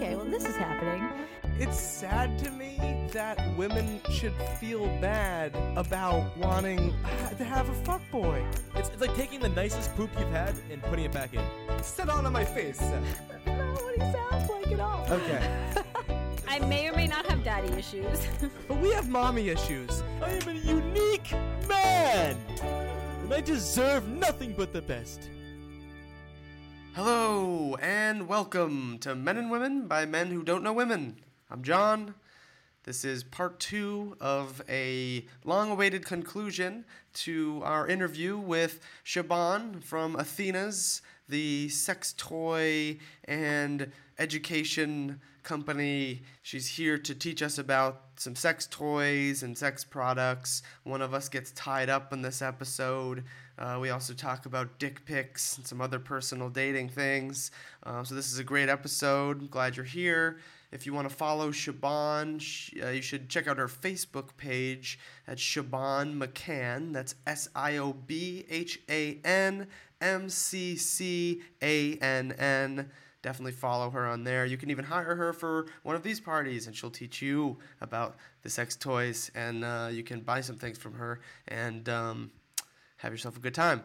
Okay, well, this is happening. It's sad to me that women should feel bad about wanting to have a fuckboy. It's, it's like taking the nicest poop you've had and putting it back in. Sit on on my face. That's not what he sounds like at all. Okay. I may or may not have daddy issues. But we have mommy issues. I am a unique man, and I deserve nothing but the best. Hello, and welcome to Men and Women by Men Who Don't Know Women. I'm John. This is part two of a long awaited conclusion to our interview with Siobhan from Athena's, the sex toy and education company. She's here to teach us about some sex toys and sex products. One of us gets tied up in this episode. Uh, we also talk about dick pics and some other personal dating things. Uh, so, this is a great episode. Glad you're here. If you want to follow Siobhan, sh- uh, you should check out her Facebook page at Siobhan McCann. That's S I O B H A N M C C A N N. Definitely follow her on there. You can even hire her for one of these parties, and she'll teach you about the sex toys, and uh, you can buy some things from her and um, have yourself a good time.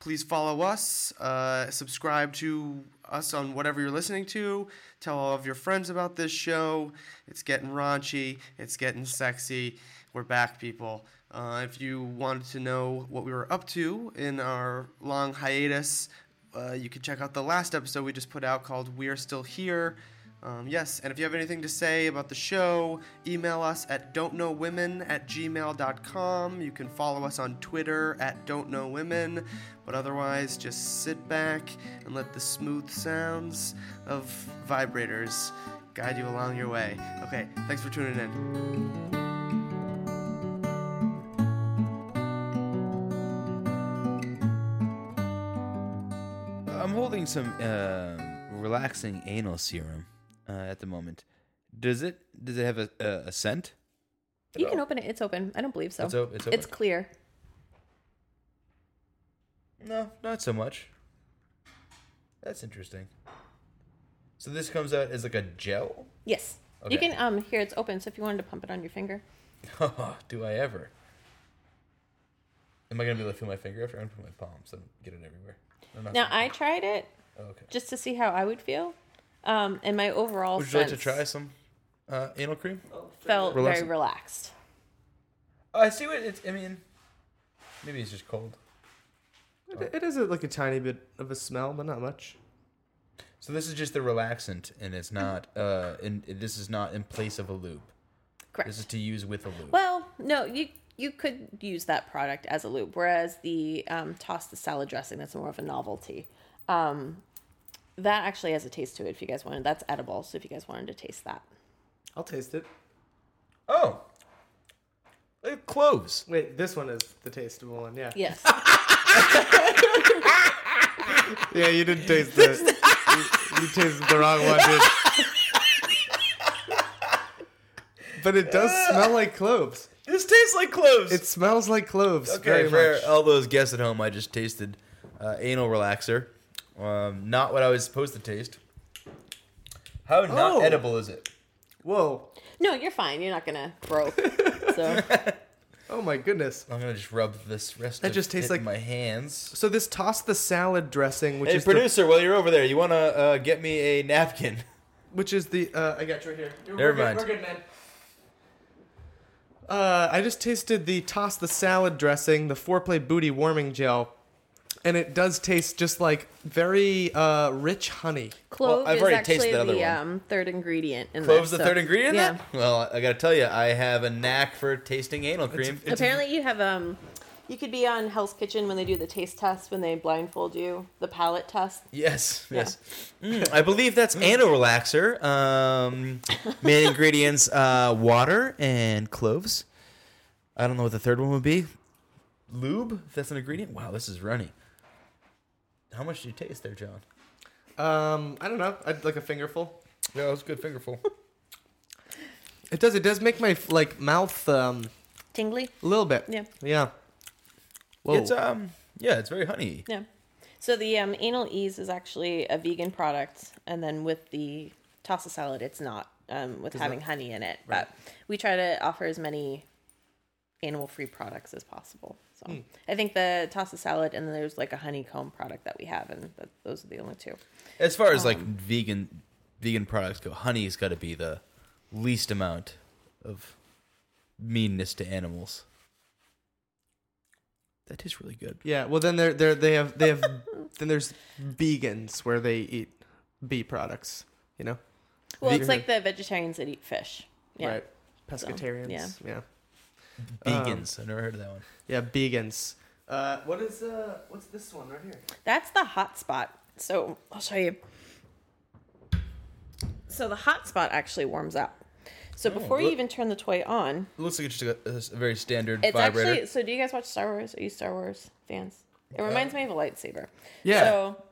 Please follow us, uh, subscribe to us on whatever you're listening to. Tell all of your friends about this show. It's getting raunchy, it's getting sexy. We're back, people. Uh, if you wanted to know what we were up to in our long hiatus, uh, you can check out the last episode we just put out called We're Still Here. Um, yes, and if you have anything to say about the show, email us at don'tknowwomen at gmail.com. You can follow us on Twitter at don'tknowwomen. But otherwise, just sit back and let the smooth sounds of vibrators guide you along your way. Okay, thanks for tuning in. I'm holding some uh, relaxing anal serum uh, at the moment. Does it does it have a, a, a scent? You can open it. It's open. I don't believe so. It's, o- it's, It's clear. no, not so much. That's interesting. So this comes out as like a gel. Yes. You can um here it's open, so if you wanted to pump it on your finger. Do I ever? Am I gonna be able to feel my finger after? I'm gonna put my palms and get it everywhere. Now I tried it Oh, okay. just to see how I would feel. Um and my overall Would you like to try some uh, anal cream? felt Relaxing? very relaxed. Oh, I see what it's. I mean, maybe it's just cold. It, it is a, like a tiny bit of a smell, but not much. So this is just the relaxant, and it's not. Uh, in this is not in place of a lube. Correct. This is to use with a lube. Well, no, you you could use that product as a lube, whereas the um, toss the salad dressing that's more of a novelty. Um, that actually has a taste to it. If you guys wanted, that's edible. So if you guys wanted to taste that, I'll taste it. oh, look at cloves. Wait, this one is the tasteable one. Yeah. yes, Yeah, you didn't taste the. you, you tasted the wrong one, dude. But it does smell like cloves. This tastes like cloves. It smells like cloves. okay very for much. all those guests at home. I just tasted uh, anal relaxer. Um, not what I was supposed to taste. How not Oh. edible is it? Whoa. no, you're fine. You're not gonna croak. So Oh my goodness. I'm gonna just rub this rest. That of just tastes it like- in my hands. So this toss the salad dressing, which Hey, is the, producer, while you're over there, you wanna uh, get me a napkin? which is the uh, I got you right here. We're Never good- mind. We're good, man. Uh, I just tasted the toss the salad dressing, the foreplay booty warming gel, and it does taste just like very uh, rich honey. clove I've is already actually tasted the other the one. um, third ingredient in Cloves there, the so- third ingredient. in Yeah. that? Well, I gotta tell you, I have a knack for tasting anal cream. Apparently, you have um, you could be on Hell's Kitchen when they do the taste test when they blindfold you, the palate test. yes, yes. Mm, I believe that's anal relaxer. Um, main ingredients: uh, water and cloves. I don't know what the third one would be. Lube. If that's an ingredient. Wow, this is runny. How much do you taste there, John? Um, I don't know. I'd like a fingerful. Yeah, it was a good fingerful. It does. It does make my like mouth um Tingly. a little bit. Yeah. Yeah. Whoa. It's um, yeah, it's very honey. Yeah. So the um, anal ease is actually a vegan product, and then with the toss a salad, it's not um, with having honey in it. But we try to offer as many animal-free products as possible. So I think the toss a salad, and then there's like a honeycomb product that we have, and that, those are the only two. As far as like Um, vegan vegan products go, honey's got to be the least amount of meanness to animals. That is really good. Yeah, well then they're they're they have they have then there's vegans where they eat bee products, you know? Well, it's like the vegetarians that eat fish. Yeah. Right. Pescatarians. yeah. yeah. Vegans. I've never heard of that one. Yeah, vegans. Uh, what is uh, what's this one right here? That's the hot spot. So I'll show you. So the hot spot actually warms up. So before you even turn the toy on, It looks like it's just a, a very standard it's vibrator. actually. So do you guys watch Star Wars? Are you Star Wars fans? It reminds me of a lightsaber. Yeah. So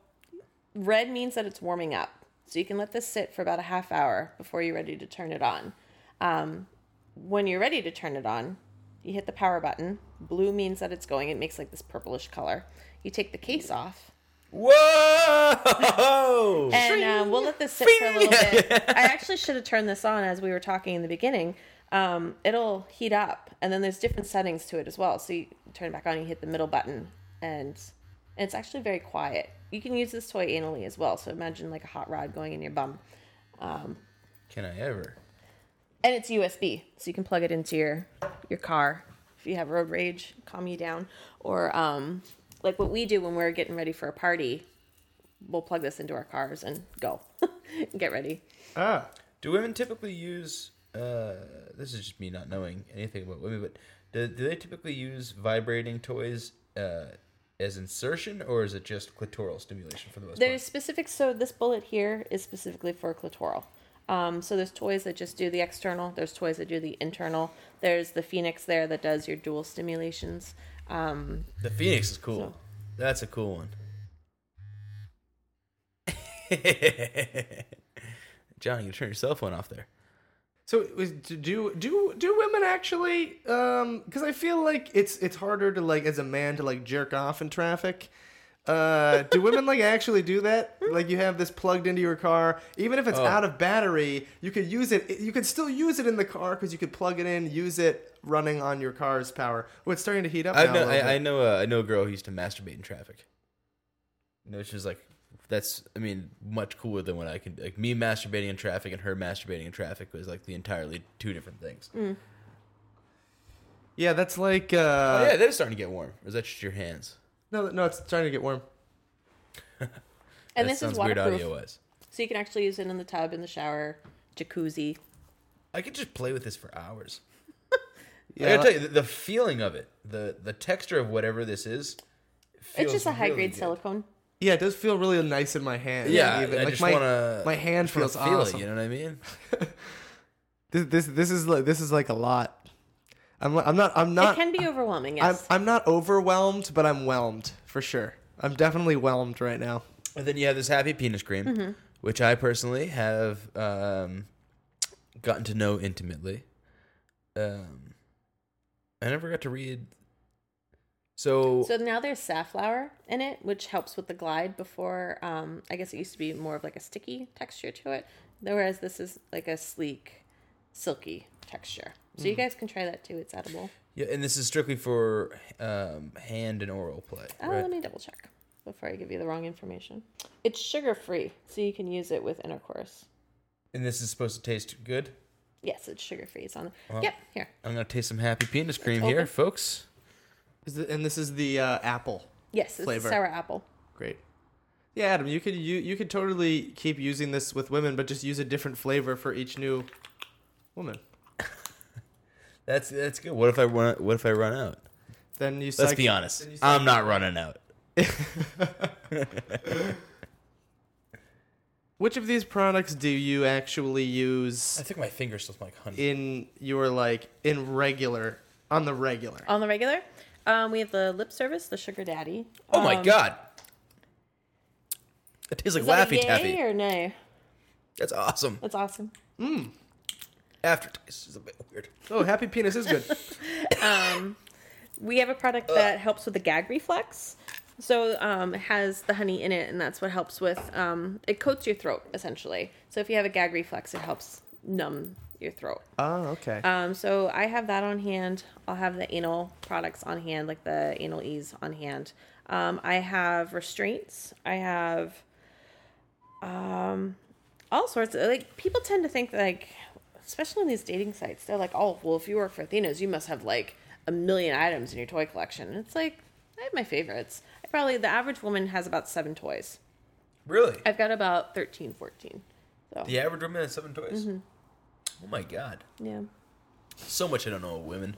red means that it's warming up. So you can let this sit for about a half hour before you're ready to turn it on. Um, when you're ready to turn it on, you hit the power button. Blue means that it's going. It makes like this purplish color. You take the case off. Whoa! And uh, we'll let this sit for a little bit. I actually should have turned this on as we were talking in the beginning. Um, it'll heat up, and then there's different settings to it as well. So you turn it back on, you hit the middle button, and it's actually very quiet. You can use this toy anally as well. So imagine like a hot rod going in your bum, Can I ever? And it's USB, so you can plug it into your your car if you have road rage, calm you down, or um, like what we do when we're getting ready for a party. We'll plug this into our cars and go get ready. Ah, Do women typically use? Uh, this is just me not knowing anything about women, but do, do they typically use vibrating toys uh, as insertion, or is it just clitoral stimulation for the most part? There's part? specific. So this bullet here is specifically for clitoral. Um, so there's toys that just do the external. There's toys that do the internal. There's the Phoenix there that does your dual stimulations. Um, The Phoenix is cool. So- That's a cool one. John, you turn your cell phone off there. so do do do women actually? Um, because I feel like it's it's harder to like as a man to like jerk off in traffic. Uh, do women like actually do that? Like you have this plugged into your car, even if it's Oh. out of battery, you could use it. You could still use it in the car because you could plug it in, use it running on your car's power. Oh, it's starting to heat up. I now know. little I, I know. Uh, I know a girl who used to masturbate in traffic. You know, she's like, that's. I mean, much cooler than what I can. Like me masturbating in traffic and her masturbating in traffic was like the entirely two different things. Yeah, that's like. Uh, oh yeah, they're starting to get warm. Or is that just your hands? No, no, it's starting to get warm. and this is sounds weird waterproof, audio wise. so you can actually use it in the tub, in the shower, jacuzzi. I could just play with this for hours. Yeah, I gotta tell you, the, the feeling of it, the the texture of whatever this is, It's feels just a high really grade good. silicone. Yeah, it does feel really nice in my hand. Yeah, even. I like just my wanna my hand just wanna feels feel awesome. it. You know what I mean? This this this is like this is like a lot. I'm I'm not I'm not. it can be overwhelming. I'm Yes. I'm not overwhelmed, but I'm whelmed for sure. I'm definitely whelmed right now. And then you have this happy penis cream, Mm-hmm. which I personally have um, gotten to know intimately. Um, I never got to read. So, So now there's safflower in it, which helps with the glide. Before, um, I guess it used to be more of like a sticky texture to it, whereas this is like a sleek, silky texture. So Mm. you guys can try that too. It's edible. yeah, and this is strictly for um, hand and oral play. Oh, right? let me double check before I give you the wrong information. It's sugar free, so you can use it with intercourse. And this is supposed to taste good. Yes, it's sugar free. It's on. Well, yep, here. I'm gonna taste some happy penis cream here, folks. Is it, and this is the uh, apple. Yes, it's Flavor. sour apple. Great. Yeah, Adam, you could you you could totally keep using this with women, but just use a different flavor for each new woman. That's that's good. What if I run? What if I run out? Then you. Let's psych- be honest. then you I'm not running out. Which of these products do you actually use I think my fingers smells like honey. in your like in regular on the regular? On the regular, um, we have the lip service, the sugar daddy. oh my Um, god! It tastes like Is that a Laffy yay Taffy. or nay? That's awesome. That's awesome. Aftertaste is a bit weird. Oh, happy penis is good. We have a product that helps with the gag reflex. So um, it has the honey in it, and that's what helps with um, it coats your throat essentially. So if you have a gag reflex, it helps numb your throat. Oh, okay. Um, so I have that on hand. I'll have the anal products on hand, like the anal ease on hand. Um, I have restraints. I have um, all sorts of like people tend to think like, especially on these dating sites, they're like, oh, well, if you work for Athena's, you must have like a million items in your toy collection. And it's like I have my favorites. I probably the average woman has about seven toys. Really? I've got about 13, 14. So The average woman has seven toys. Mm-hmm. Oh my god, yeah, so much I don't know of women.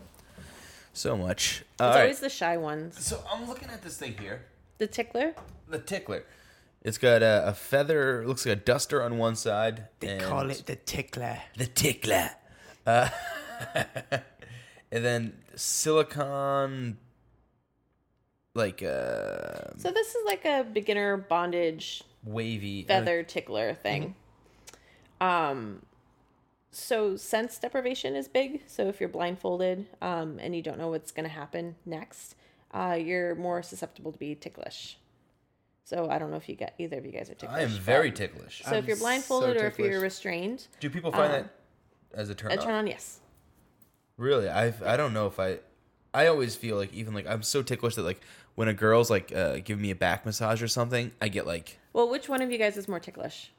So much. it's All right. always the shy ones. So I'm looking at this thing here. The tickler. The tickler. It's got a, a feather. Looks like a duster on one side. they and call it the tickler. the tickler. Uh, and then silicon, like uh, So this is like a beginner bondage wavy feather tickler thing. Um so sense deprivation is big. So if you're blindfolded um, and you don't know what's going to happen next, uh, you're more susceptible to be ticklish. So I don't know if you get either of you guys are ticklish. I am very ticklish. So if you're blindfolded so or if you're ticklish. restrained, Do people find um, that as a turn a turn on yes. Really, I I don't know if I. I always feel like even like I'm so ticklish that like when a girl's like uh, giving me a back massage or something, I get like Well, which one of you guys is more ticklish?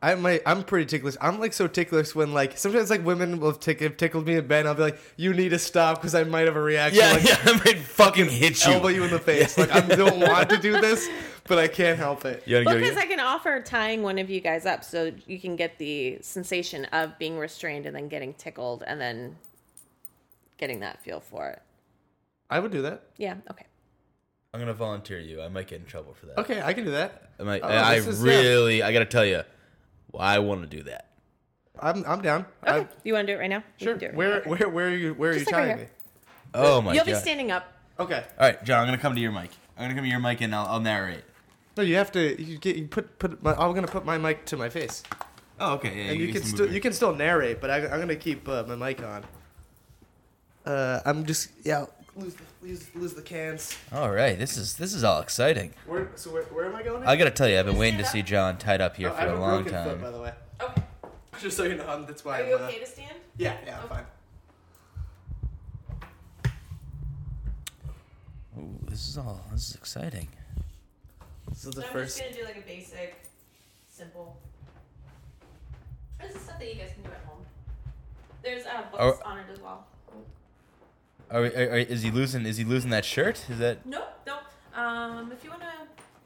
I, I might. I'm pretty ticklish. I'm like so ticklish when like sometimes like women will tick, have tickled me in bed. And I'll be like, "You need to stop" because I might have a reaction. yeah like, yeah I might fucking hit you. elbow you in the face. Like I don't want to do this, but I can't help it. You wanna Well, go because I can offer tying one of you guys up so you can get the sensation of being restrained and then getting tickled and then getting that feel for it. I would do that. Yeah, okay. I'm gonna volunteer you. I might get in trouble for that. Okay, I can do that. I might. Oh, I this is- yeah. really. I gotta tell you, well, I want to do that. I'm I'm down. Okay. I, you want to do it right now? You sure. can do it right Where now. Okay. where where are you where are you like right tying here. me? Oh my god. You'll god! be standing up. Okay. All right, John. I'm gonna come to your mic. I'm gonna come to your mic and I'll, I'll narrate. No, you have to. You get you put put. My, I'm gonna put my mic to my face, Oh, okay. Yeah, and you, can still you can still narrate, but I, I'm gonna keep uh, my mic on. Uh, I'm just yeah. Lose the, lose, lose the cans. All right. This is this is all exciting. Where so where, where am I going? I gotta tell you, I've been waiting to see John tied up here Oh, I for have a a long broken foot, time. by the way. Okay. Just so you know, that's why. Are you I'm, uh, okay to stand? Yeah, yeah, I'm fine. Ooh, this is all. This is exciting. This is the So I'm first. just gonna do like a basic, simple. This is stuff that you guys can do at home. There's uh, books Oh. on it as well. Are, we- are, are, is he losing? Is he losing that shirt? Is that? Nope, nope. Um, if you wanna,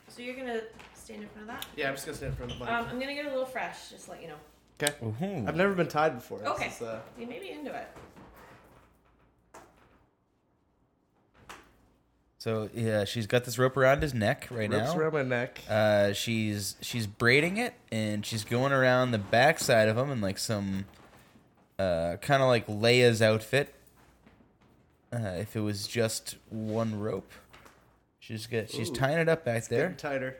so you're gonna stand in front of that. Yeah, I'm just gonna stand in front of the mic. Um, I'm gonna get a little fresh, just to let you know. okay. Ooh. I've never been tied before. This Okay. is, uh, You may be into it. So yeah, she's got this rope around his neck right ropes now. around my neck. Uh, she's she's braiding it and she's going around the back side of him in like some uh, kind of like Leia's outfit. Uh, if it was just one rope, she's got she's Ooh. tying it up back there. Getting tighter.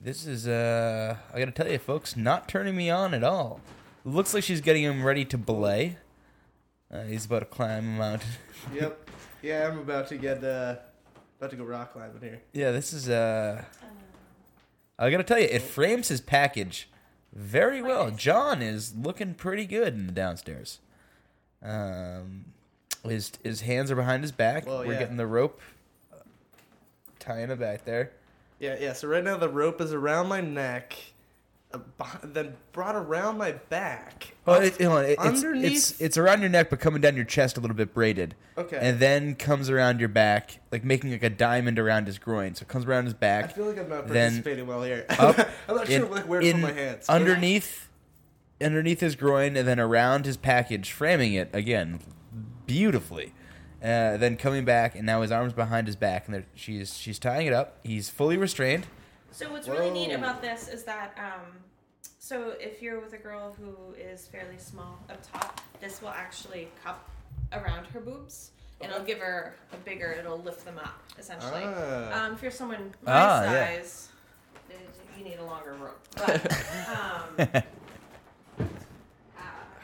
This is uh, I gotta tell you, folks, not turning me on at all. Looks like she's getting him ready to belay. Uh, he's about to climb a mountain. yep. Yeah, I'm about to get uh, about to go rock climbing here. Yeah, this is uh I gotta tell you, it frames his package very well. John is looking pretty good in the downstairs. Um his his hands are behind his back. Well, We're yeah. getting the rope uh, tying it back there. Yeah, yeah. So right now the rope is around my neck, uh, beh- then brought around my back. Well, it, you know, it- it's, underneath- it's it's around your neck, but coming down your chest a little bit braided. Okay. And then comes around your back, like making like a diamond around his groin. So it comes around his back. I feel like I'm not then participating well here. up I'm not in- sure where to in- put my hands. underneath underneath his groin and then around his package framing it again beautifully uh, then coming back and now his arms behind his back and she's she's tying it up he's fully restrained So what's really neat about this is that um, so if you're with a girl who is fairly small up top, this will actually cup around her boobs. And it'll give her a bigger. It'll lift them up essentially. Ah. Um, if you're someone my Ah, size, then you need a longer rope. But um,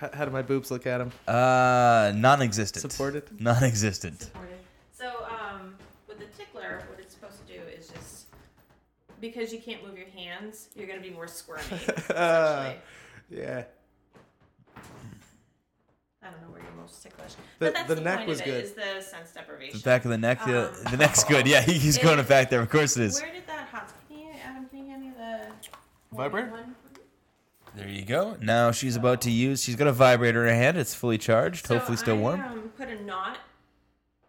How, how do my boobs look at him? uh non-existent Supported? non-existent supported. So um, with the tickler, what it's supposed to do is just because you can't move your hands, you're gonna be more squirmy. essentially. Yeah. I don't know where you're most ticklish. The- but that's the the, neck point was of good. it, is the sense deprivation. The back of the neck. The, Um, the neck's good. Yeah, he- he's going to back there. Of course it is. Where did that hot? Can you, Adam? Can you hand me the Vibrator? one? There you go. Now she's about to use. She's got a vibrator in her hand. It's fully charged. So hopefully still I, warm. Um, put a knot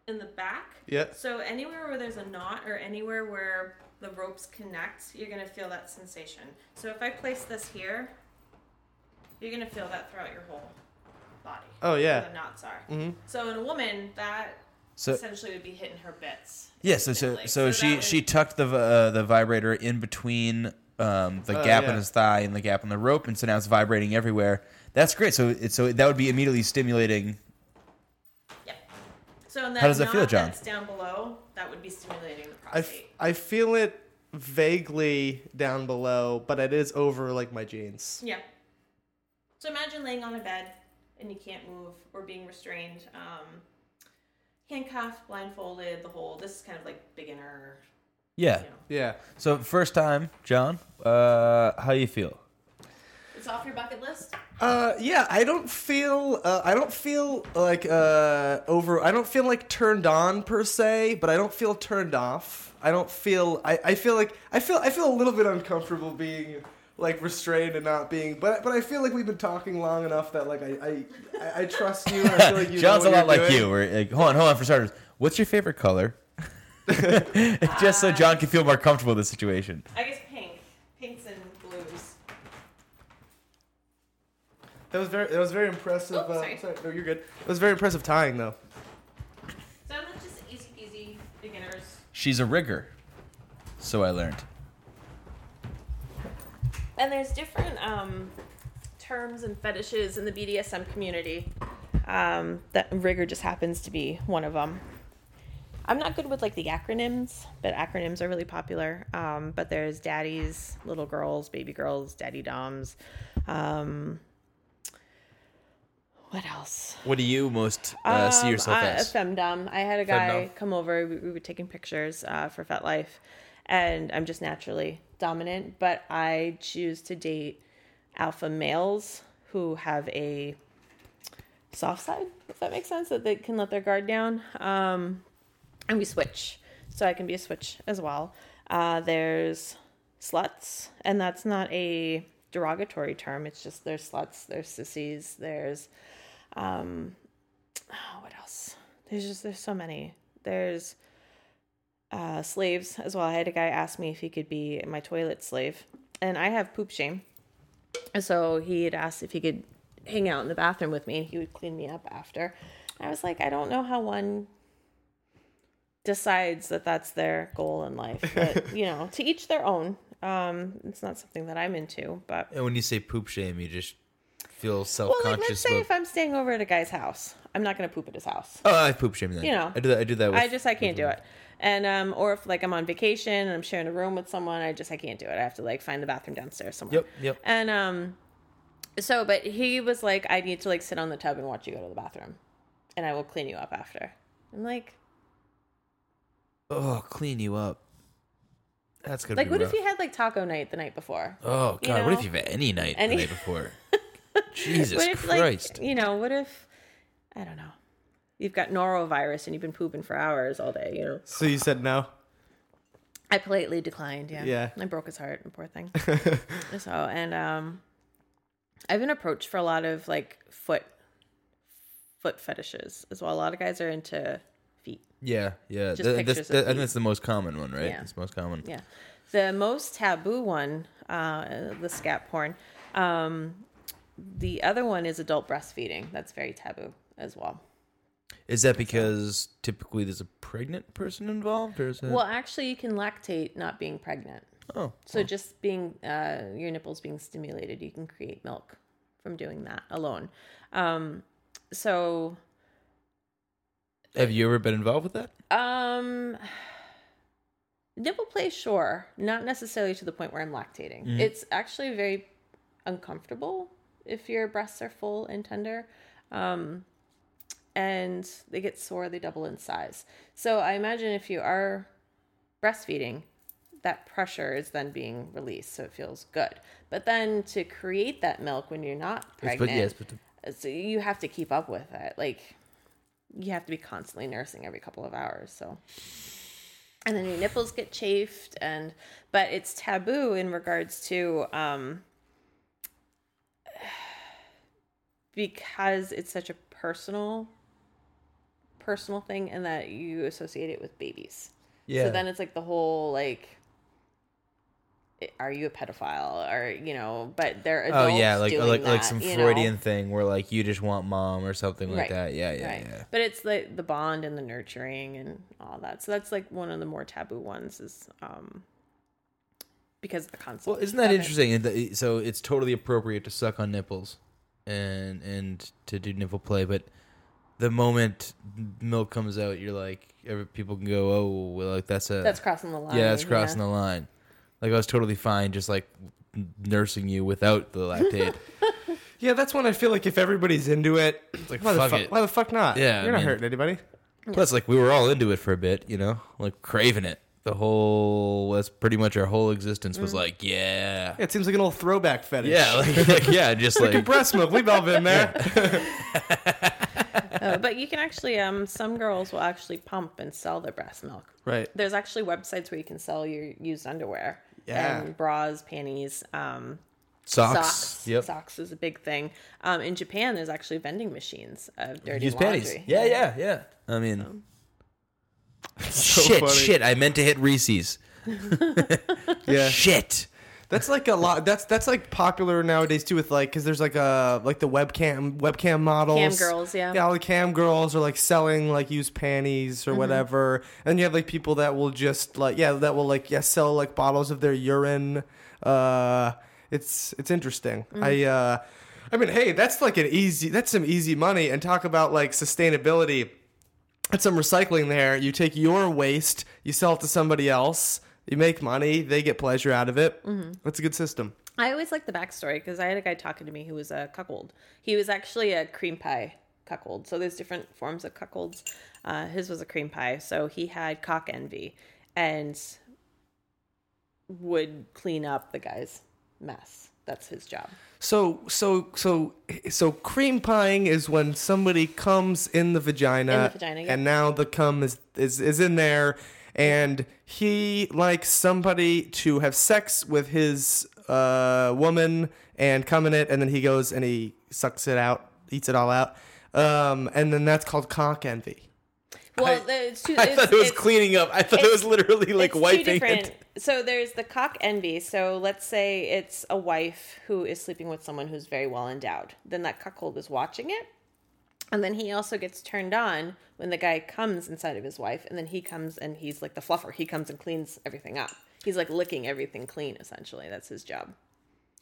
in the back. Yeah. So anywhere where there's a knot or anywhere where the ropes connect, you're gonna feel that sensation. So if I place this here, you're gonna feel that throughout your whole body. Oh, yeah. Where the knots are. Mm-hmm. So in a woman, that So essentially would be hitting her bits. yeah, so so, instantly. so she would- she tucked the uh, the vibrator in between um, the Oh, gap yeah. in his thigh and the gap in the rope, and so now it's vibrating everywhere. That's great. So it, so that would be immediately stimulating. Yep. So in that How does that feel, knot John? That's down below. That would be stimulating the I, f- prostate. I feel it vaguely down below, but it is over like my jeans. Yeah. So imagine laying on a bed and you can't move or being restrained, um, handcuffed, blindfolded, the whole. This is kind of like beginner. Yeah. Yeah. So first time, John. Uh, how you feel? it's off your bucket list. Uh, yeah, I don't feel, uh, I don't feel like, uh, over, I don't feel like turned on per se, but I don't feel turned off. I don't feel, I, I feel like, I feel, I feel a little bit uncomfortable being, like, restrained and not being, but, but I feel like we've been talking long enough that, like, I, I, I, I trust you and I feel like you John's know a lot you're like doing. you. We're like, hold on, hold on. For starters, what's your favorite color? Just so John can feel more comfortable in the situation. I guess pink, pinks and blues. That was very, that was very impressive. Oh, uh, sorry. sorry, no, you're good. It was very impressive tying, though. So that's just easy peasy beginners. She's a rigger. So I learned. And there's different um, terms and fetishes in the BDSM community. Um, that rigor just happens to be one of them. I'm not good with like the acronyms, but acronyms are really popular. Um, but there's daddies, little girls, baby girls, daddy doms. Um, what else? What do you most uh, see Um, yourself I- as? A femdom. I had a guy Femdom. come over. We, we were taking pictures uh, for FetLife, and I'm just naturally dominant. But I choose to date alpha males who have a soft side, if that makes sense, that they can let their guard down. Um, and we switch, so I can be a switch as well. Uh, there's sluts, and that's not a derogatory term. It's just there's sluts, there's sissies, there's um, oh, what else? There's just there's so many. There's uh, slaves as well. I had a guy ask me if he could be my toilet slave, and I have poop shame, so he had asked if he could hang out in the bathroom with me, and he would clean me up after. I was like, I don't know how one decides that that's their goal in life, but you know, to each their own. Um, it's not something that I'm into, but And when you say poop shame, you just feel well, self-conscious. like let's say about- if I'm staying over at a guy's house, I'm not gonna poop at his house. oh, I poop shame then. You know, I do that. I do that. With, I just I can't do it. And um, or if like I'm on vacation and I'm sharing a room with someone, I just I can't do it. I have to like find the bathroom downstairs somewhere. Yep. Yep. And um, so but he was like, I need to like sit on the tub and watch you go to the bathroom, and I will clean you up after. I'm like, Oh, clean you up. That's gonna like be what rough. if you had like taco night the night before? Oh you God! what if you've had any night Any- the night before? Jesus what if Christ! like you know what if I don't know. You've got norovirus and you've been pooping for hours all day, you know. So you said no? I politely declined. Yeah. Yeah. I broke his heart, poor thing. so and um, I've been approached for a lot of like foot, foot fetishes as well. A lot of guys are into feet. yeah, yeah. Just Th- pictures this, of I think feet. that's the most common one, right? Yeah. It's the most common. Yeah. The most taboo one, uh, the scat porn. Um, the other one is adult breastfeeding. That's very taboo as well. Is that because typically there's a pregnant person involved, or is it? Well, actually, you can lactate not being pregnant. oh, So just being uh, your nipples being stimulated, you can create milk from doing that alone. Um, so have you ever been involved with that? um, nipple play, sure, not necessarily to the point where I'm lactating. It's actually very uncomfortable if your breasts are full and tender. Um, and they get sore, they double in size. So I imagine if you are breastfeeding, that pressure is then being released, so it feels good. But then to create that milk when you're not but pregnant, yes, but the- so you have to keep up with it. Like you have to be constantly nursing every couple of hours. So and then your nipples get chafed and but it's taboo in regards to um because it's such a personal personal thing and that you associate it with babies. Yeah. So then it's like the whole like are you a pedophile or you know but they're Oh yeah, like like like some you know? Freudian thing where like you just want mom or something like Right. that. Yeah, yeah, right. yeah. But it's like the bond and the nurturing and all that. So that's like one of the more taboo ones is um because of the concept. Well, isn't that it. interesting? And So it's totally appropriate to suck on nipples, and and to do nipple play, but the moment milk comes out, you're like, people can go, oh, well, like that's a That's crossing the line. yeah, that's crossing the line. Like I was totally fine, just like nursing you without the lactate. Yeah, that's when I feel like if everybody's into it, it's like why the fuck fuck? it. Why the fuck not? Yeah, you're not man. hurting anybody. Plus, like we were all into it for a bit, you know, like craving it. The whole that's pretty much our whole existence Mm. was like, yeah, Yeah, it seems like an old throwback fetish. yeah, like, like, yeah, just Look at like breast milk. We've all been there. Uh, but you can actually um some girls will actually pump and sell their breast milk. right. There's actually websites where you can sell your used underwear. Yeah. And bras, panties, um, socks. socks. Yep. Socks is a big thing. Um, in Japan, there's actually vending machines of dirty Use laundry. panties. Yeah, yeah, yeah. I mean, So shit, funny. shit. I meant to hit Reese's. Yeah. Shit. That's like a lot. That's that's like popular nowadays too. With like, because there's like a like the webcam webcam models, Cam girls, yeah. yeah. All the cam girls are like selling like used panties or Mm-hmm. whatever, and you have like people that will just like yeah that will like yeah sell like bottles of their urine. Uh, it's it's interesting. Mm-hmm. I uh, I mean, hey, that's like an easy. That's some easy money. And talk about like sustainability. That's some recycling there. You take your waste, you sell it to somebody else. You make money, they get pleasure out of it. Mm-hmm. That's a good system. I always like the backstory because I had a guy talking to me who was a cuckold. He was actually a cream pie cuckold. So there's different forms of cuckolds. Uh, his was a cream pie. So he had cock envy and would clean up the guy's mess. That's his job. So so so so cream pieing is when somebody comes in the vagina, In the vagina, yeah. and now the cum is, is is in there, and he likes somebody to have sex with his uh, woman and come in it, and then he goes and he sucks it out, eats it all out, um, and then that's called cock envy. Well, it's two, I it's, thought it was cleaning up. I thought it was literally like it's wiping different. it. So there's the cock envy. So let's say it's a wife who is sleeping with someone who's very well endowed. Then that cuckold is watching it, and then he also gets turned on when the guy comes inside of his wife, and then he comes and he's like the fluffer. He comes and cleans everything up. He's like licking everything clean. Essentially, that's his job.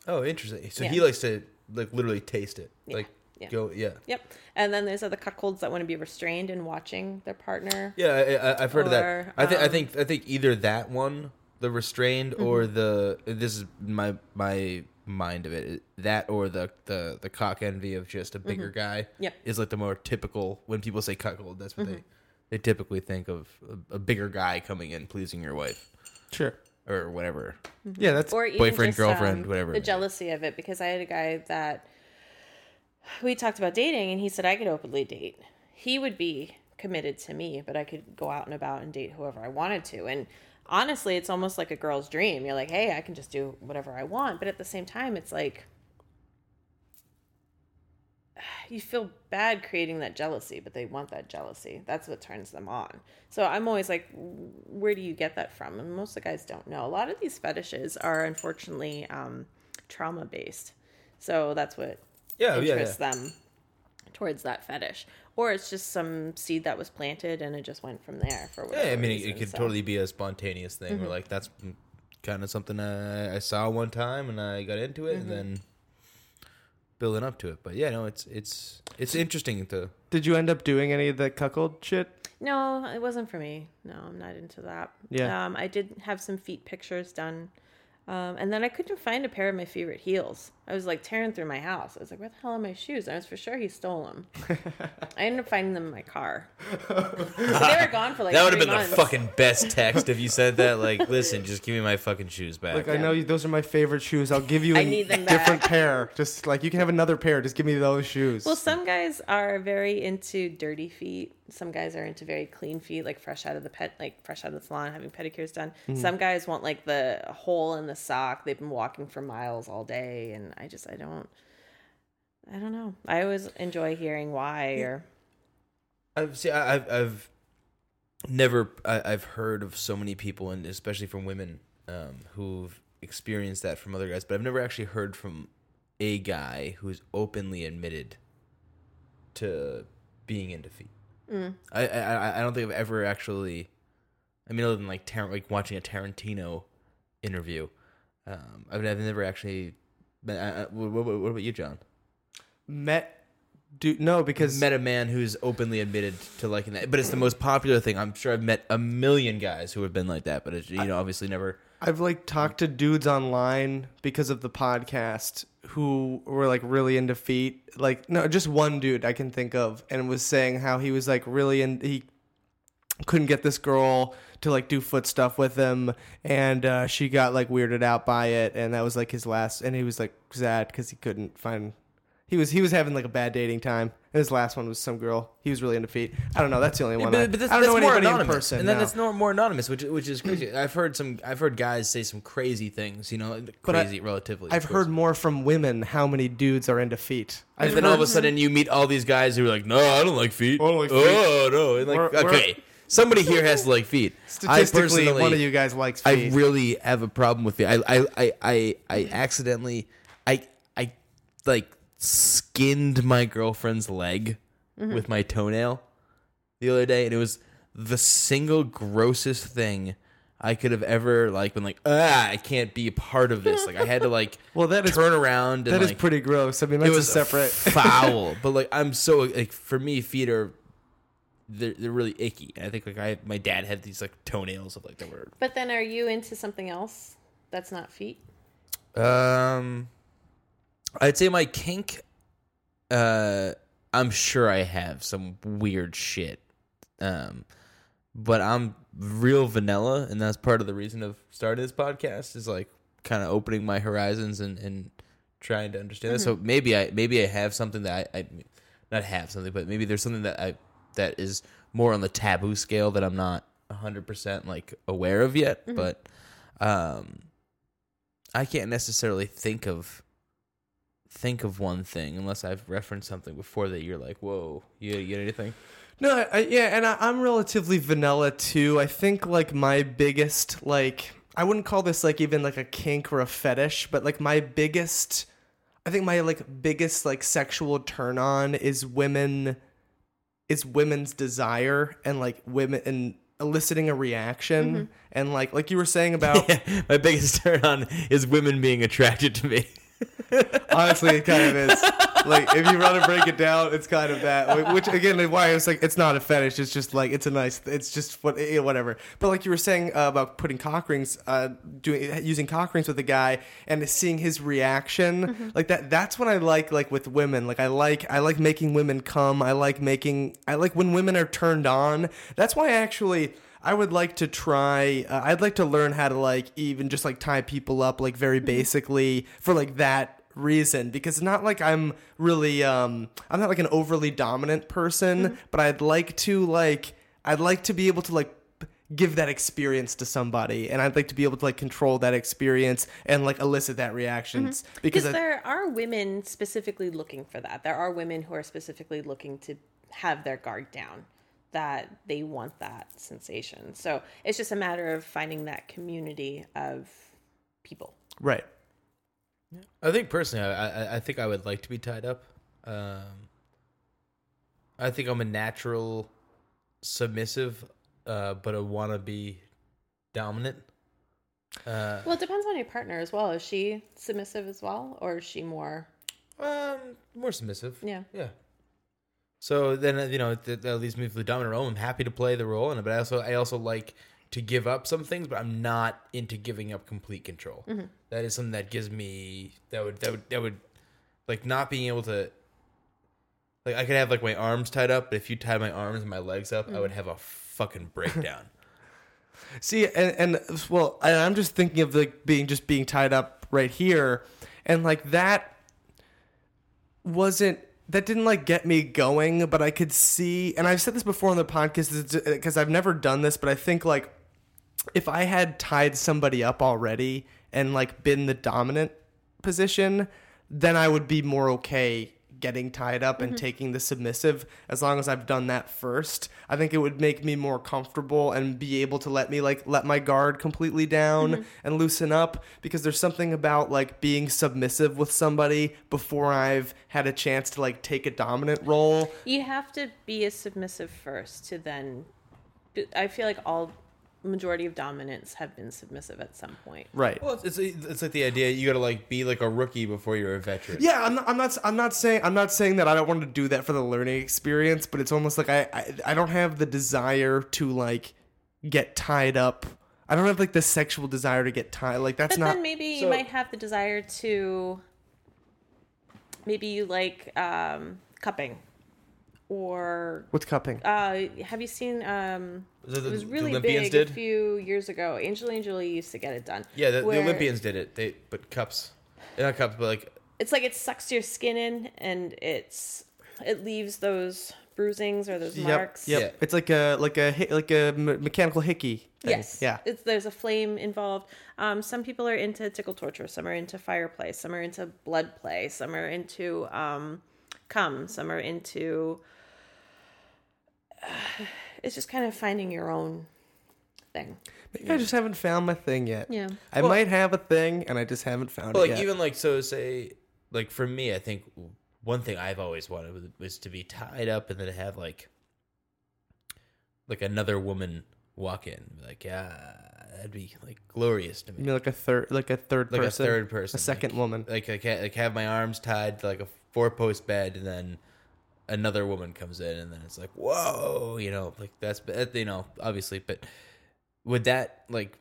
Oh, interesting. So Yeah. he likes to like literally taste it. Yeah, Like yeah. go yeah. Yep. And then there's other cuckolds that want to be restrained and watching their partner. Yeah, I, I, I've heard of that. I think I um, think I think either that one, the restrained, or Mm-hmm. the this is my my mind of it. That or the the the cock envy of just a bigger guy. Mm-hmm. Yep. Mm-hmm. is like the more typical when people say cuckold. That's what they they typically think of a, a bigger guy coming in pleasing your wife Sure. or whatever. Yeah, that's or Boyfriend, just, girlfriend, um, whatever The jealousy of it because I had a guy that we talked about dating, and he said I could openly date. He would be committed to me, but I could go out and about and date whoever I wanted to. And honestly, it's almost like a girl's dream. You're like, hey, I can just do whatever I want, but at the same time, it's like you feel bad creating that jealousy, but they want that jealousy. That's what turns them on. So I'm always like, where do you get that from? And most of the guys don't know. A lot of these fetishes are unfortunately um, trauma based. So that's what Yeah, yeah, interests yeah. them towards that fetish. Or it's just some seed that was planted and it just went from there for whatever Yeah, I mean, it, reason. it could So- totally be a spontaneous thing Mm-hmm. where like that's kind of something I, I saw one time and I got into it Mm-hmm. and then building up to it. But yeah, no, it's it's it's interesting to. Did you end up doing any of the cuckold shit? No, it wasn't for me. No, I'm not into that. Yeah. Um, I did have some feet pictures done. Um, and then I couldn't find a pair of my favorite heels. I was like tearing through my house. I was like, "Where the hell are my shoes?" And I was for sure he stole them. I ended up finding them in my car. But they were gone for like That would have been months. the fucking best text if you said that. Like, listen, just give me my fucking shoes back. Like I know you, those are my favorite shoes. I'll give you I a need them different pair. Just like you can have another pair. Just give me those shoes. Well, some guys are very into dirty feet. Some guys are into very clean feet, like fresh out of the pet, like fresh out of the salon, having pedicures done. Mm-hmm. Some guys want like the hole in the sock. They've been walking for miles all day, and I just I don't, I don't know. I always enjoy hearing why or I've see, I've I've never I, I've heard of so many people, and especially from women, um, who've experienced that from other guys. But I've never actually heard from a guy who's openly admitted to being in defeat. I, I I- I don't think I've ever actually. I mean, other than like Tar- like watching a Tarantino interview, um, I've, I've never actually. Been, I, I, what, what, what about you, John? met, do no because met a man who's openly admitted to liking that. But it's the most popular thing. I'm sure I've met a million guys who have been like that, but it's, you know, obviously never. I've like talked to dudes online because of the podcast who were like really into feet. Like no, just one dude I can think of, and was saying how he was like really in he couldn't get this girl to like do foot stuff with him, and uh, she got like weirded out by it, and that was like his last. And he was like sad because he couldn't find. He was he was having like a bad dating time. And his last one was some girl. He was really into feet. I don't know. That's the only one. I, But, but that's, I don't that's know more anybody anonymous, in person. and then no. it's no, more anonymous, which which is crazy. I've heard some. I've heard guys say some crazy things. You know, But I- crazy relatively. of I've heard more from women how many dudes are into feet. And I've then all of a sudden, you meet all these guys who are like, "No, I don't like feet. I don't like Oh no!" And like, We're- we're- okay, somebody here has to like feet. I statistically, personally- one of you guys likes feet. I really have a problem with it. I I I I, I accidentally I I like skinned my girlfriend's leg with my toenail the other day, and it was the single grossest thing I could have ever like been like ah I can't be a part of this. Like I had to like Well, that is- turn around and That is like, pretty gross. I mean, it was a separate. foul. But like I'm so like for me feet are. They're, they're really icky. And I think like I my dad had these like toenails of like that were But then, are you into something else that's not feet? Um, I'd say my kink. Uh, I'm sure I have some weird shit. Um, but I'm real vanilla, and that's part of the reason of starting this podcast is like kind of opening my horizons and and trying to understand this. So maybe I maybe I have something that I, I not have something, but maybe there's something that I that is more on the taboo scale that I'm not 100 percent like aware of yet. But um, I can't necessarily think of think of one thing unless I've referenced something before that you're like, whoa, you, you get anything? No, I, I- yeah, and I, I'm relatively vanilla too. I think like my biggest like I wouldn't call this like even like a kink or a fetish, but like my biggest, I think my like biggest like sexual turn on is women, is women's desire and like women and eliciting a reaction mm-hmm. and like like you were saying about My biggest turn on is women being attracted to me. Honestly, it kind of is. Like if you want to break it down, it's kind of that. Which again, why it's like it's not a fetish. It's just like it's a nice. It's just what eh, whatever. But like you were saying uh, about putting cock rings, uh, doing using cock rings with a guy and seeing his reaction, like that. That's what I like. Like with women, like I like I like making women come. I like making. I like when women are turned on. That's why I actually. I would like to try. Uh, I'd like to learn how to like even just like tie people up like very basically for like that reason because it's not like I'm really um I'm not like an overly dominant person, but I'd like to like I'd like to be able to like give that experience to somebody and I'd like to be able to like control that experience and like elicit that reactions because Because I, there are women specifically looking for that. There are women who are specifically looking to have their guard down, that they want that sensation. So it's just a matter of finding that community of people. right. I think personally, I, I I think I would like to be tied up. Um, I think I'm a natural submissive, uh, but I want to be dominant. Uh, Well, it depends on your partner as well. Is she submissive as well, or is she more? um, more submissive. Yeah. Yeah. So then you know that, that leaves me with the dominant role. I'm happy to play the role, and but I also I also like to give up some things, but I'm not into giving up complete control. Mm-hmm. That is something that gives me that would that would that would like not being able to like I could have like my arms tied up, but if you tied my arms and my legs up, I mm. would have a fucking breakdown. See, and, and well, and I'm just thinking of like being just being tied up right here, and like that wasn't that didn't like get me going, but I could see, and I've said this before on the podcast because I've never done this, but I think like if I had tied somebody up already and like been the dominant position, then I would be more okay getting tied up and mm-hmm. taking the submissive as long as I've done that first. I think it would make me more comfortable and be able to let me like let my guard completely down mm-hmm. and loosen up because there's something about like being submissive with somebody before I've had a chance to like take a dominant role. You have to be a submissive first to then. I feel like all majority of dominants have been submissive at some point. Right. well, it's, it's it's like the idea you got to like be like a rookie before you're a veteran. Yeah, I'm not, I'm not. I'm not saying. I'm not saying that I don't want to do that for the learning experience, but it's almost like I, I. I don't have the desire to like get tied up. I don't have like the sexual desire to get tied. Like that's But not. then maybe So- you might have the desire to. Maybe you like um, cupping, or What's cupping? uh, have you seen? Um, The- the- it was the really Olympians big did? a few years ago. Angelina Jolie used to get it done. Yeah, the, the Olympians did it. They but cups, not cups, but like It's like it sucks your skin in, and it's it leaves those bruisings or those Yep. marks. Yep. Yeah. It's like a like a like a mechanical hickey. thing. Yes. Yeah. It's there's a flame involved. Um, some people are into tickle torture. Some are into fireplay. Some are into blood play. Some are into um, cum. Some are into. it's just kind of finding your own thing. Maybe I just haven't found my thing yet. Yeah. I might have a thing, and I just haven't found But it like yet. even like so say like for me, I think one thing I've always wanted was, was to be tied up and then have like like another woman walk in, and be like yeah, that'd be like glorious to I me. mean, like a third, like a third Like person, a third person, a second like, woman. Like I can't like have my arms tied to like a four post bed, and then another woman comes in, and then it's like whoa, you know, like that's you know obviously, but would that like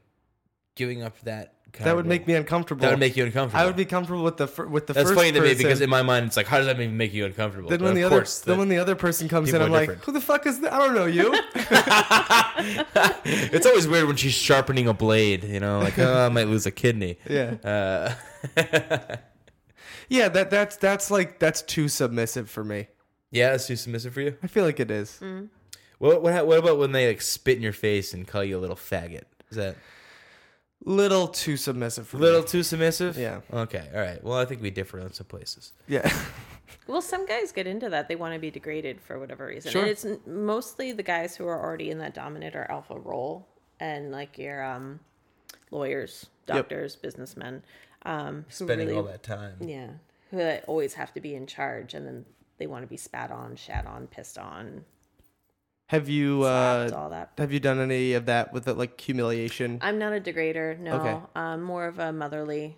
giving up that kind That would make me uncomfortable. that would make you uncomfortable. I would be comfortable with the fir- with the That's first funny to me person. because in my mind it's like, how does that even make you uncomfortable? Then But when the other then the- when the other person comes in, I'm like, different. who the fuck is that? I don't know you. it's always weird when she's sharpening a blade. You know, like oh, I might lose a kidney. yeah, Uh, yeah. That that's that's like that's too submissive for me. Yeah, that's too submissive for you. I feel like it is. What, what what about when they like spit in your face and call you a little faggot? Is that Little too submissive for a little me. too submissive? Yeah. Okay. All right. Well, I think we differ on some places. Yeah, Well, some guys get into that. They want to be degraded for whatever reason. Sure. And it's n- mostly the guys who are already in that dominant or alpha role and like your um, lawyers, Yep. doctors, businessmen. Um, who Spending really, all that time. Yeah. Who always have to be in charge and then they want to be spat on, shat on, pissed on, have you slapped, uh, all that. have you done any of that with the, like humiliation? I'm not a degrader, no. Okay. Um, more of a motherly,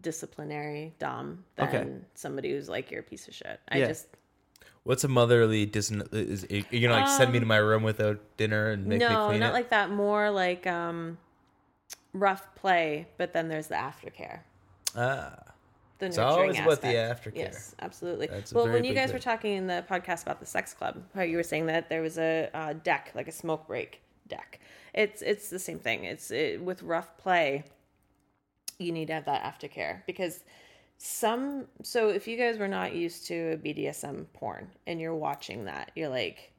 disciplinary dom than Okay. somebody who's like, you're a piece of shit. I Yeah. just What's a motherly dis? Is you gonna like send me to my room without dinner and make me Um, no, not it? like that. More like um, rough play, but then there's the aftercare. ah. The It's nurturing always about the aspect. aftercare. Yes, absolutely. That's well, when you guys thing. were talking in the podcast about the sex club, how you were saying that there was a uh, deck, like a smoke break deck. It's it's the same thing. It's it, with rough play. You need to have that aftercare because some. So if you guys were not used to BDSM porn and you're watching that, you're like,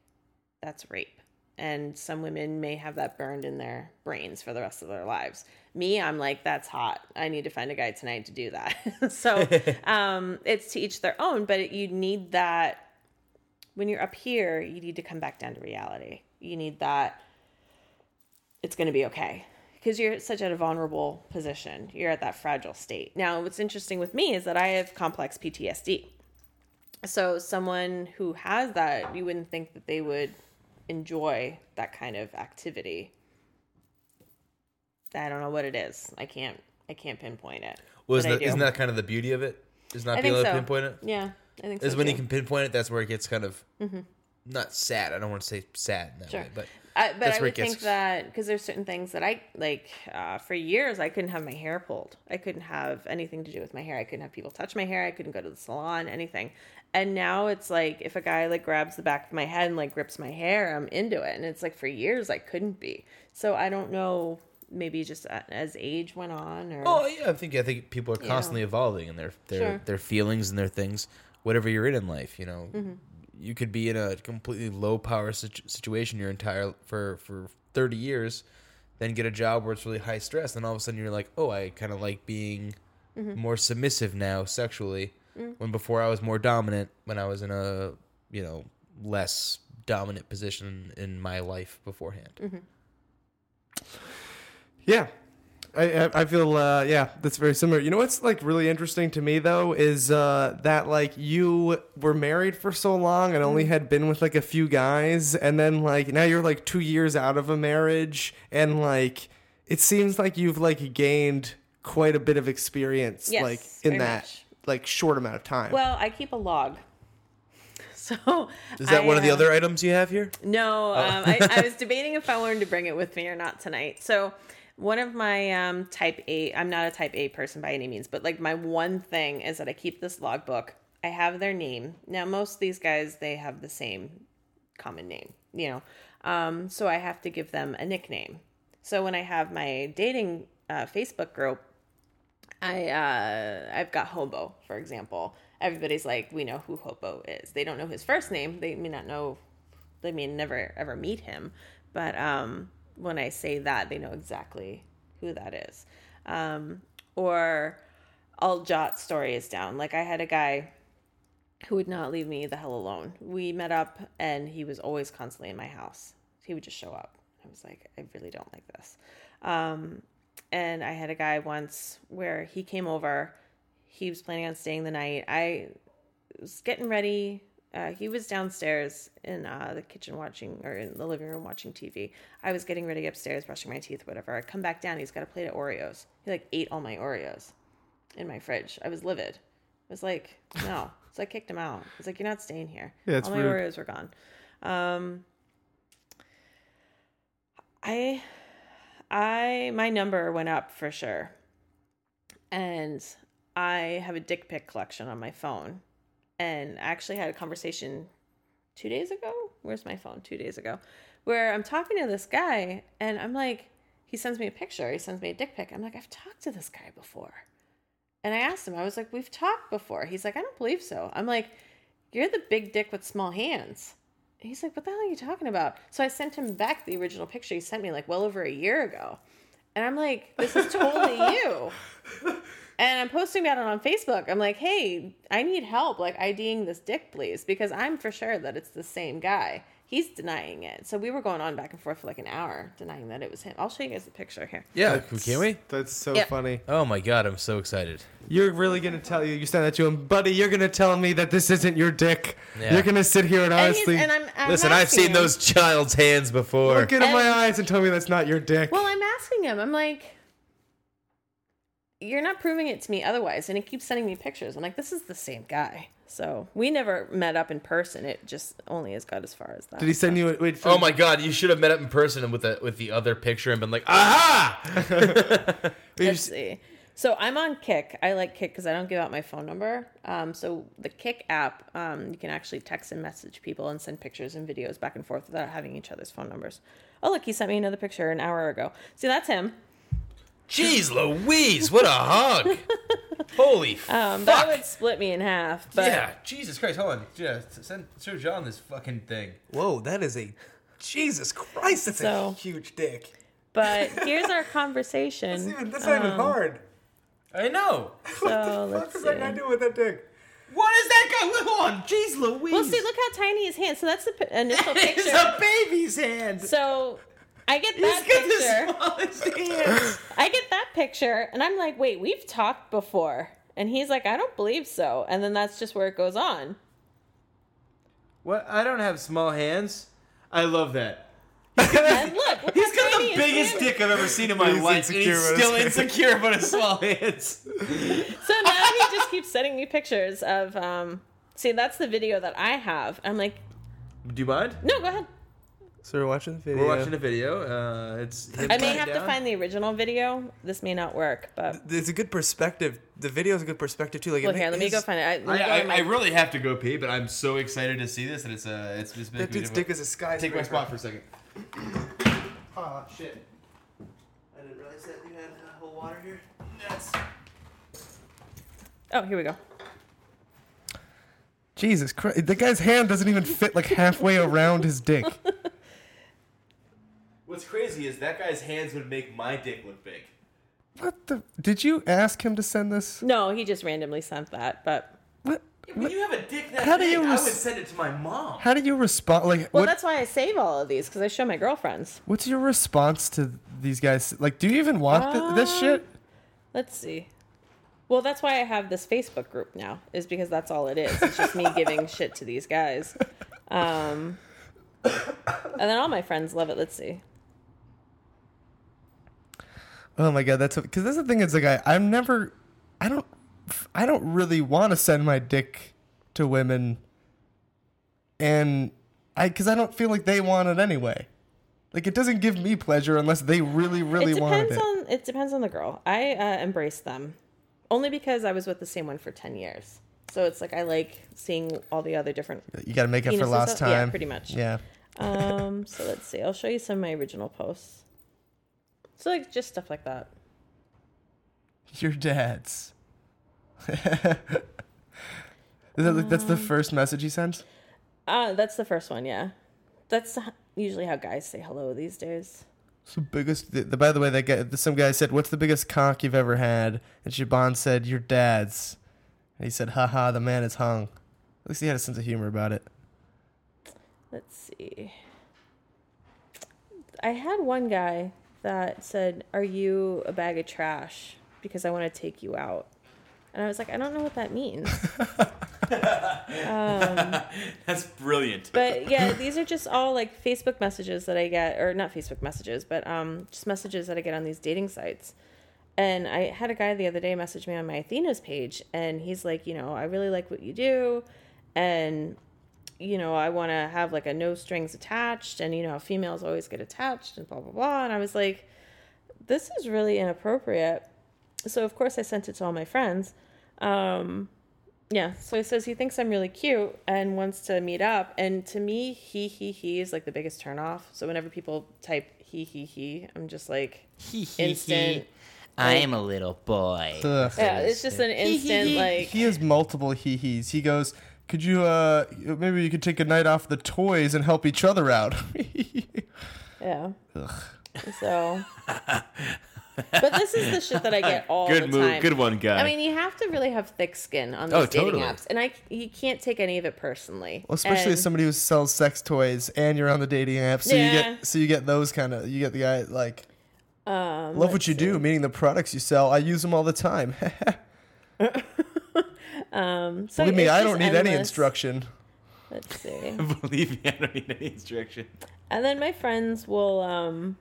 that's rape. And some women may have that burned in their brains for the rest of their lives. Me, I'm like, that's hot. I need to find a guy tonight to do that. so um, it's to each their own, but you need that. When you're up here, you need to come back down to reality. You need that. It's going to be okay because you're such at a vulnerable position. You're at that fragile state. Now, what's interesting with me is that I have complex PTSD. So someone who has that, you wouldn't think that they would enjoy that kind of activity. I don't know what it is. I can't. I can't pinpoint it. Was but I that isn't that kind of the beauty of it? Is not I being able to pinpoint it? Yeah, I think Is so when too. you can pinpoint it, that's where it gets kind of mm-hmm. not sad. I don't want to say sad in that Sure. way, but I, but I would think that because there's certain things that I like. Uh, for years, I couldn't have my hair pulled. I couldn't have anything to do with my hair. I couldn't have people touch my hair. I couldn't go to the salon. Anything. And now it's like if a guy like grabs the back of my head and like grips my hair, I'm into it. And it's like for years I couldn't be. So I don't know. Maybe just as age went on, or Oh yeah, I think I think people are constantly evolving in their their Sure. their feelings and their things. Whatever you're in in life, you know, Mm-hmm. You could be in a completely low power situ- situation your entire for for thirty years, then get a job where it's really high stress, and all of a sudden you're like, oh, I kind of like being Mm-hmm. more submissive now sexually, Mm. when before I was more dominant when I was in a you know less dominant position in my life beforehand. Mm-hmm. Yeah. I, I I feel uh, yeah that's very similar. You know what's like really interesting to me though is uh, that like you were married for so long and only had been with like a few guys and then like now you're like two years out of a marriage and like it seems like you've like gained quite a bit of experience Yes, like in that much. like short amount of time. well, I keep a log. So Is that I, one of the uh, other items you have here? No, um, I, I was debating if I wanted to bring it with me or not tonight. So, one of my um, type A, I'm not a type A person by any means, but like my one thing is that I keep this logbook. I have their name. Now, most of these guys, they have the same common name, you know. Um, so, I have to give them a nickname. So, when I have my dating uh, Facebook group, I uh, I've got Hobo, for example. Everybody's like, we know who Hobo is. They don't know his first name. They may not know. They may never ever meet him. But um, when I say that, they know exactly who that is. Um, or I'll jot stories down. Like I had a guy who would not leave me the hell alone. We met up, and he was always constantly in my house. He would just show up. I was like, I really don't like this. Um, and I had a guy once where he came over. He was planning on staying the night. I was getting ready. Uh, he was downstairs in uh, the kitchen watching, or in the living room watching TV. I was getting ready upstairs, brushing my teeth, whatever. I come back down. He's got a plate of Oreos. He like ate all my Oreos in my fridge. I was livid. I was like, no. So I kicked him out. I was like, you're not staying here. Yeah, it's all my rude. Oreos were gone. Um, I, I, my number went up for sure. And I have a dick pic collection on my phone. And I actually had a conversation two days ago. Where's my phone? Two days ago, where I'm talking to this guy, and I'm like, he sends me a picture. He sends me a dick pic. I'm like, I've talked to this guy before. And I asked him, I was like, we've talked before. He's like, I don't believe so. I'm like, you're the big dick with small hands. He's like, what the hell are you talking about? So I sent him back the original picture he sent me like well over a year ago. And I'm like, this is totally you. And I'm posting about it on Facebook. I'm like, hey, I need help, like IDing this dick, please, because I'm for sure that it's the same guy. He's denying it. So we were going on back and forth for like an hour denying that it was him. I'll show you guys the picture here. Yeah, can we? That's so Yep. funny. Oh my god, I'm so excited. You're really gonna tell you? You send that to him, buddy. You're gonna tell me that this isn't your dick. Yeah. You're gonna sit here and And, he's, honestly and I'm, I'm Listen, I've asking seen him- those child's hands before. look into my eyes and tell me that's not your dick. Well, I'm asking him. I'm like, you're not proving it to me otherwise. And he keeps sending me pictures. I'm like, this is the same guy. So we never met up in person. It just only has got as far as that. Did he send you? A, wait, Oh my god, you should have met up in person with the with the other picture and been like, aha! Let's see. So I'm on Kik. I like Kik because I don't give out my phone number. Um, so the Kik app, um, you can actually text and message people and send pictures and videos back and forth without having each other's phone numbers. Oh look, he sent me another picture an hour ago. See, that's him. Jeez Louise, what a hug! Holy Um, fuck! that would split me in half. But yeah, Jesus Christ, hold on. Yeah, send show John this fucking thing. Whoa, that is a Jesus Christ. That's So- a huge dick. But here's our conversation. that's not even hard. I know. So let's see. do with that dick? What is that guy? Hold on, jeez Louise. Well, see, look how tiny his hand. So that's the p- initial it's picture. It's a baby's hand. So I get He's that got picture. the smallest. I get that picture, and I'm like, wait, we've talked before. And he's like, I don't believe so. And then that's just where it goes on. What? I don't have small hands. I love that. And look, look He's how got the biggest dick I've ever seen in my He's life, and he's still insecure about his small hands. So now he just keeps sending me pictures of. um See, that's the video that I have. I'm like, Do you mind? no, go ahead. So we're watching the video. We're watching a video. Uh, it's. I may lying have to find the original video. This may not work, but It's a good perspective. The video is a good perspective too. Like, well, here, let me go find it. I, let me go I, in I, I really have to go pee, but I'm so excited to see this, and it's uh, it's just That dude's dick is a sky. Take my spot for a second. Oh shit! I didn't realize that you had uh, whole water here. That's Oh, here we go. Jesus Christ! The guy's hand doesn't even fit like halfway around his dick. What's crazy is that guy's hands would make my dick look big. What the? Did you ask him to send this? No, he just randomly sent that, but What? When you have a dick that How do big, you I would send it to my mom. How do you respond? Like, well, what? that's why I save all of these because I show my girlfriends. What's your response to these guys? Like, do you even want th- this Um, shit? Let's see. Well, that's why I have this Facebook group now, is because that's all it is. It's just me giving shit to these guys. Um, and then all my friends love it. Let's see. Oh my god, that's because that's the thing. Is like I, I'm never, I don't, I don't really want to send my dick to women, and I because I don't feel like they want it anyway. Like it doesn't give me pleasure unless they really, really it want depends it. on it depends on the girl. I uh, embrace them only because I was with the same one for ten years. So it's like I like seeing all the other different. you got to make up for lost stuff? Yeah, time. pretty much. Yeah. Um. so let's see. I'll show you some of my original posts. So like just stuff like that. Your dad's. Is that, like, that's the first message he sends. Uh, that's the first one. Yeah, that's usually how guys say hello these days. It's the biggest. The, the, by the way, that guy, some guy said, "What's the biggest cock you've ever had?" And Siobhan said, "Your dad's." And he said, "Haha, the man is hung." At least he had a sense of humor about it. Let's see. I had one guy that said, "Are you a bag of trash?" Because I want to take you out. And I was like, I don't know what that means. That's brilliant. But yeah, these are just all like Facebook messages that I get, or not Facebook messages, but um, just messages that I get on these dating sites. And I had a guy the other day message me on my Athena's page, and he's like, you know, I really like what you do, and you know, I want to have like a no strings attached, and you know, females always get attached, and blah blah blah. And I was like, this is really inappropriate. So of course I sent it to all my friends. Um, yeah, so he says he thinks I'm really cute and wants to meet up. And to me, he he he is like the biggest turnoff. So whenever people type he he he, I'm just like instant. He. I am a little boy. Ugh. Yeah, it's just an instant like. He has multiple he hees. He goes, "Could you, uh, maybe you could take a night off the toys and help each other out." Yeah. So. But this is the shit that I get all Good the move. time. Good one, guy. I mean, you have to really have thick skin on these Oh, dating totally. apps, and I you can't take any of it personally. well, especially And- as somebody who sells sex toys and you're on the dating app, so you get so you get those kind of you get the guy like um, love what you do, meaning the products you sell. I use them all the time. um, so Believe me, I don't need any instruction. Let's see. Believe me, I don't need any instruction. And then my friends will um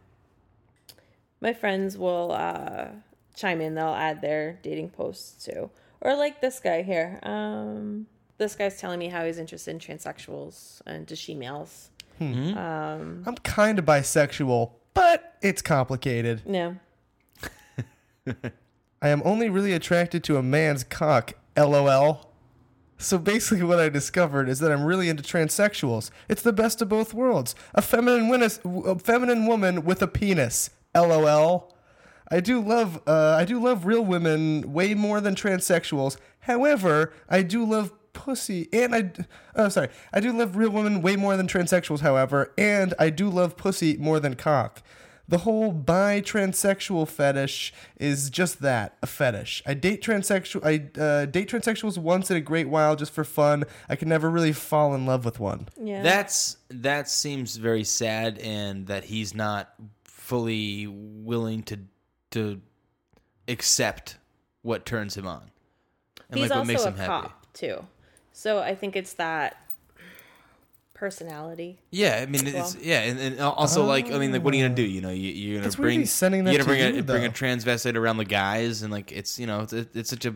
my friends will uh chime in, they'll add their dating posts too. Or like this guy here. Um this guy's telling me how he's interested in transsexuals and to she-males. Um I'm kind of bisexual, but it's complicated. yeah. I am only really attracted to a man's cock. LOL. So basically, what I discovered is that I'm really into transsexuals. It's the best of both worlds. A feminine, a feminine woman with a penis. LOL. I do love, uh, I do love real women way more than transsexuals. However, I do love pussy, and I, oh sorry, I do love real women way more than transsexuals. However, and I do love pussy more than cock. The whole bi transsexual fetish is just that, a fetish. I date transsexual I uh, date transsexuals once in a great while just for fun. I can never really fall in love with one. Yeah. That's that seems very sad, and that he's not fully willing to to accept what turns him on, and he's like what also makes a him happy. cop too. So I think it's that personality. Yeah, I mean, it's Well. yeah, and, and also like I mean, like what are you gonna do? You know, you, you're gonna That's bring he's sending that you gotta to bring you, a bring a transvestite around the guys, and like it's you know it's, it's such a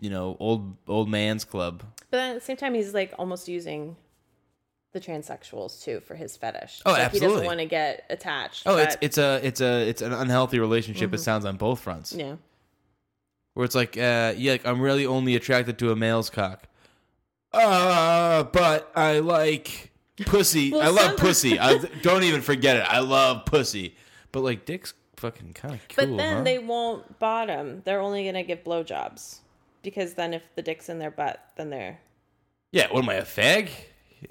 you know old old man's club. But then at the same time he's like almost using the transsexuals too for his fetish. Oh, like He absolutely. doesn't want to get attached. Oh, it's but- it's a it's a it's an unhealthy relationship. It sounds on both fronts. yeah. Where it's like, uh, yeah, like, I'm really only attracted to a male's cock. Uh, but I like pussy. Well, I love pussy. I, don't even forget it. I love pussy. But like, dick's fucking kind of cool. But then huh? they won't bottom. They're only gonna give blowjobs because then if the dick's in their butt, then they're Yeah, what am I a fag?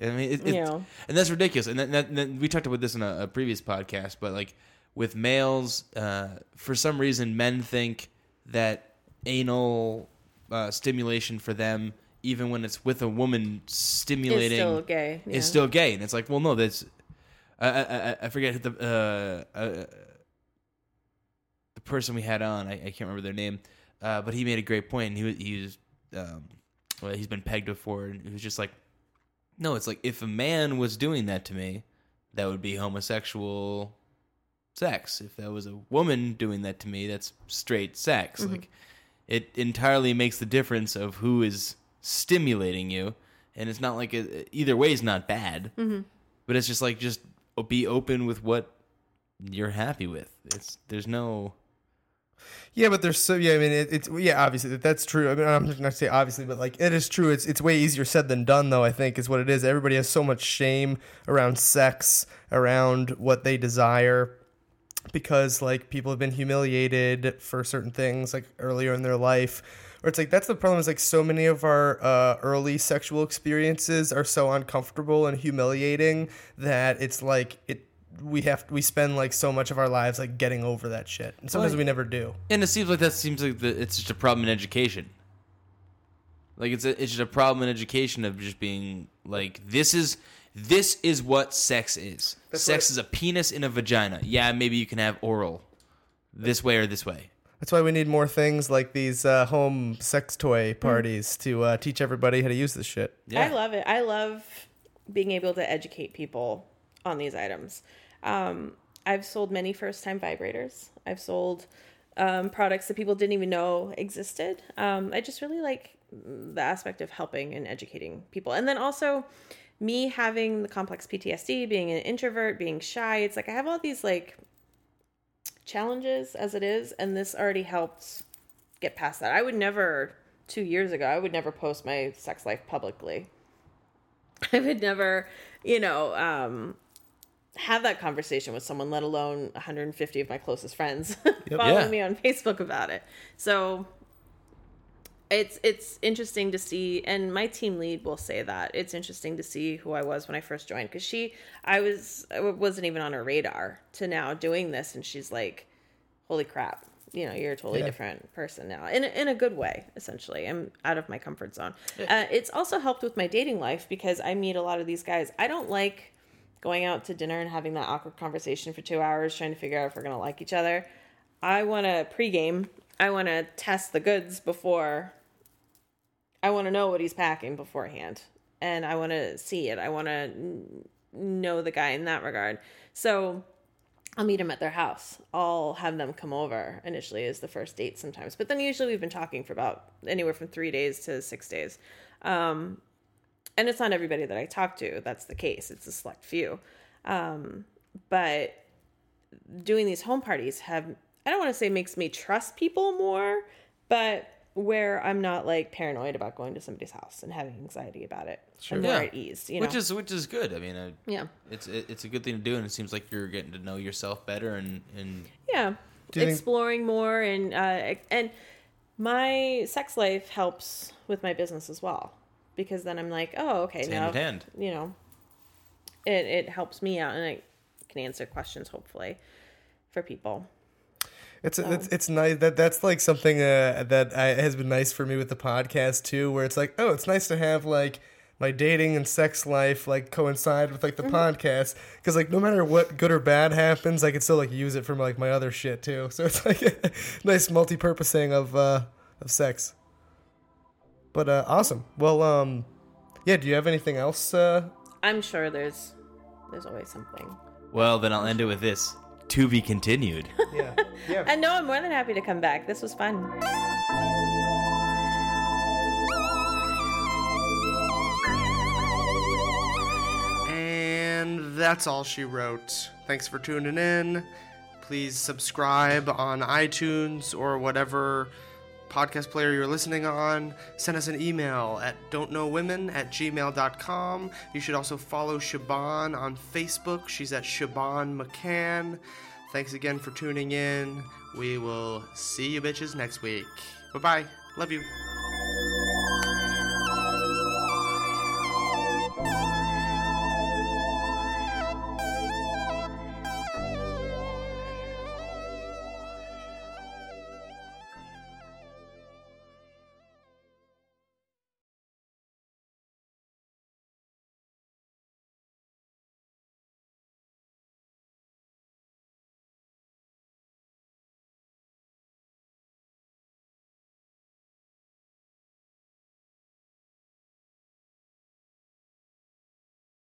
I mean, it, it, You know. and that's ridiculous. And that, that- we talked about this in a, a previous podcast, but like with males, uh, for some reason, men think that anal uh, stimulation for them, even when it's with a woman stimulating, it's still gay. yeah. still gay. And it's like, well, no, that's I I, I- forget the uh, uh, the person we had on. I, I can't remember their name, uh, but he made a great point. And he was he was um, well, he's been pegged before, and he was just like, no, it's like if a man was doing that to me, that would be homosexual sex. If that was a woman doing that to me, that's straight sex. Like it entirely makes the difference of who is stimulating you, and it's not like it, either way is not bad. Mm-hmm. But it's just like just be open with what you're happy with. It's there's no Yeah, but there's so yeah. I mean, it, it's yeah. Obviously, that, that's true. I mean, I'm not gonna say obviously, but like it is true. It's it's way easier said than done, though. I think is what it is. Everybody has so much shame around sex, around what they desire, because like people have been humiliated for certain things like earlier in their life. Or it's like that's the problem. Is like so many of our uh, early sexual experiences are so uncomfortable and humiliating that it's like it. We have we spend like so much of our lives like getting over that shit, and sometimes Well, we never do. And it seems like that seems like the, it's just a problem in education. Like it's a, it's just a problem in education of just being like this is this is what sex is. sex is a penis in a vagina. Yeah, maybe you can have oral, this way or this way. That's why we need more things like these uh, home sex toy parties to uh, teach everybody how to use this shit. Yeah, I love it. I love being able to educate people on these items. Um, I've sold many first time vibrators. I've sold um, products that people didn't even know existed. Um, I just really like the aspect of helping and educating people. And then also me having the complex PTSD, being an introvert, being shy. It's like I have all these like challenges as it is, and this already helped get past that. I would never, two years ago, I would never post my sex life publicly. I would never, you know, um, have that conversation with someone, let alone 150 of my closest friends following Yeah. me on Facebook about it. So it's it's interesting to see, and my team lead will say that it's interesting to see who I was when I first joined because she, I was, I wasn't even on her radar to now doing this, and she's like, "Holy crap!" You know, you're a totally Yeah. different person now, in a, in a good way. Essentially, I'm out of my comfort zone. Uh, it's also helped with my dating life because I meet a lot of these guys. I don't like going out to dinner and having that awkward conversation for two hours trying to figure out if we're gonna like each other. I want to pregame. I want to test the goods before. I want to know what he's packing beforehand, and I want to see it. I want to know the guy in that regard. So I'll meet him at their house. I'll have them come over initially as the first date sometimes, but then usually we've been talking for about anywhere from three days to six days. Um, and it's not everybody that I talk to that's the case. It's a select few. Um, but doing these home parties have I don't want to say makes me trust people more, but where I'm not like paranoid about going to somebody's house and having anxiety about it. Sure. I'm more Yeah. at ease, you know. which is which is good. I mean, uh, yeah. it's it, it's a good thing to do, and it seems like you're getting to know yourself better, and and Yeah. Do you think- Exploring more and uh and my sex life helps with my business as well. Because then I'm like, oh, okay, It's now hand in hand. you know, it it helps me out and I can answer questions hopefully for people. It's it's it's nice that that's like something uh, that I, has been nice for me with the podcast too, where it's like, oh, it's nice to have like my dating and sex life like coincide with like the podcast because like no matter what good or bad happens, I can still like use it for like my other shit too. So it's like a nice multi-purposing of uh, of sex. But uh, awesome. Well, um, yeah. Do you have anything else? Uh, I'm sure there's there's always something. well, then I'll end it with this: to be continued. yeah. Yeah. And no, I'm more than happy to come back. This was fun. And that's all she wrote. Thanks for tuning in. Please subscribe on iTunes or whatever podcast player you're listening on. Send us an email at don'tknowwomen at gmail.com. You should also follow Siobhan on Facebook. She's at Siobhan McCann. Thanks again for tuning in. We will see you bitches next week. Bye bye. Love you.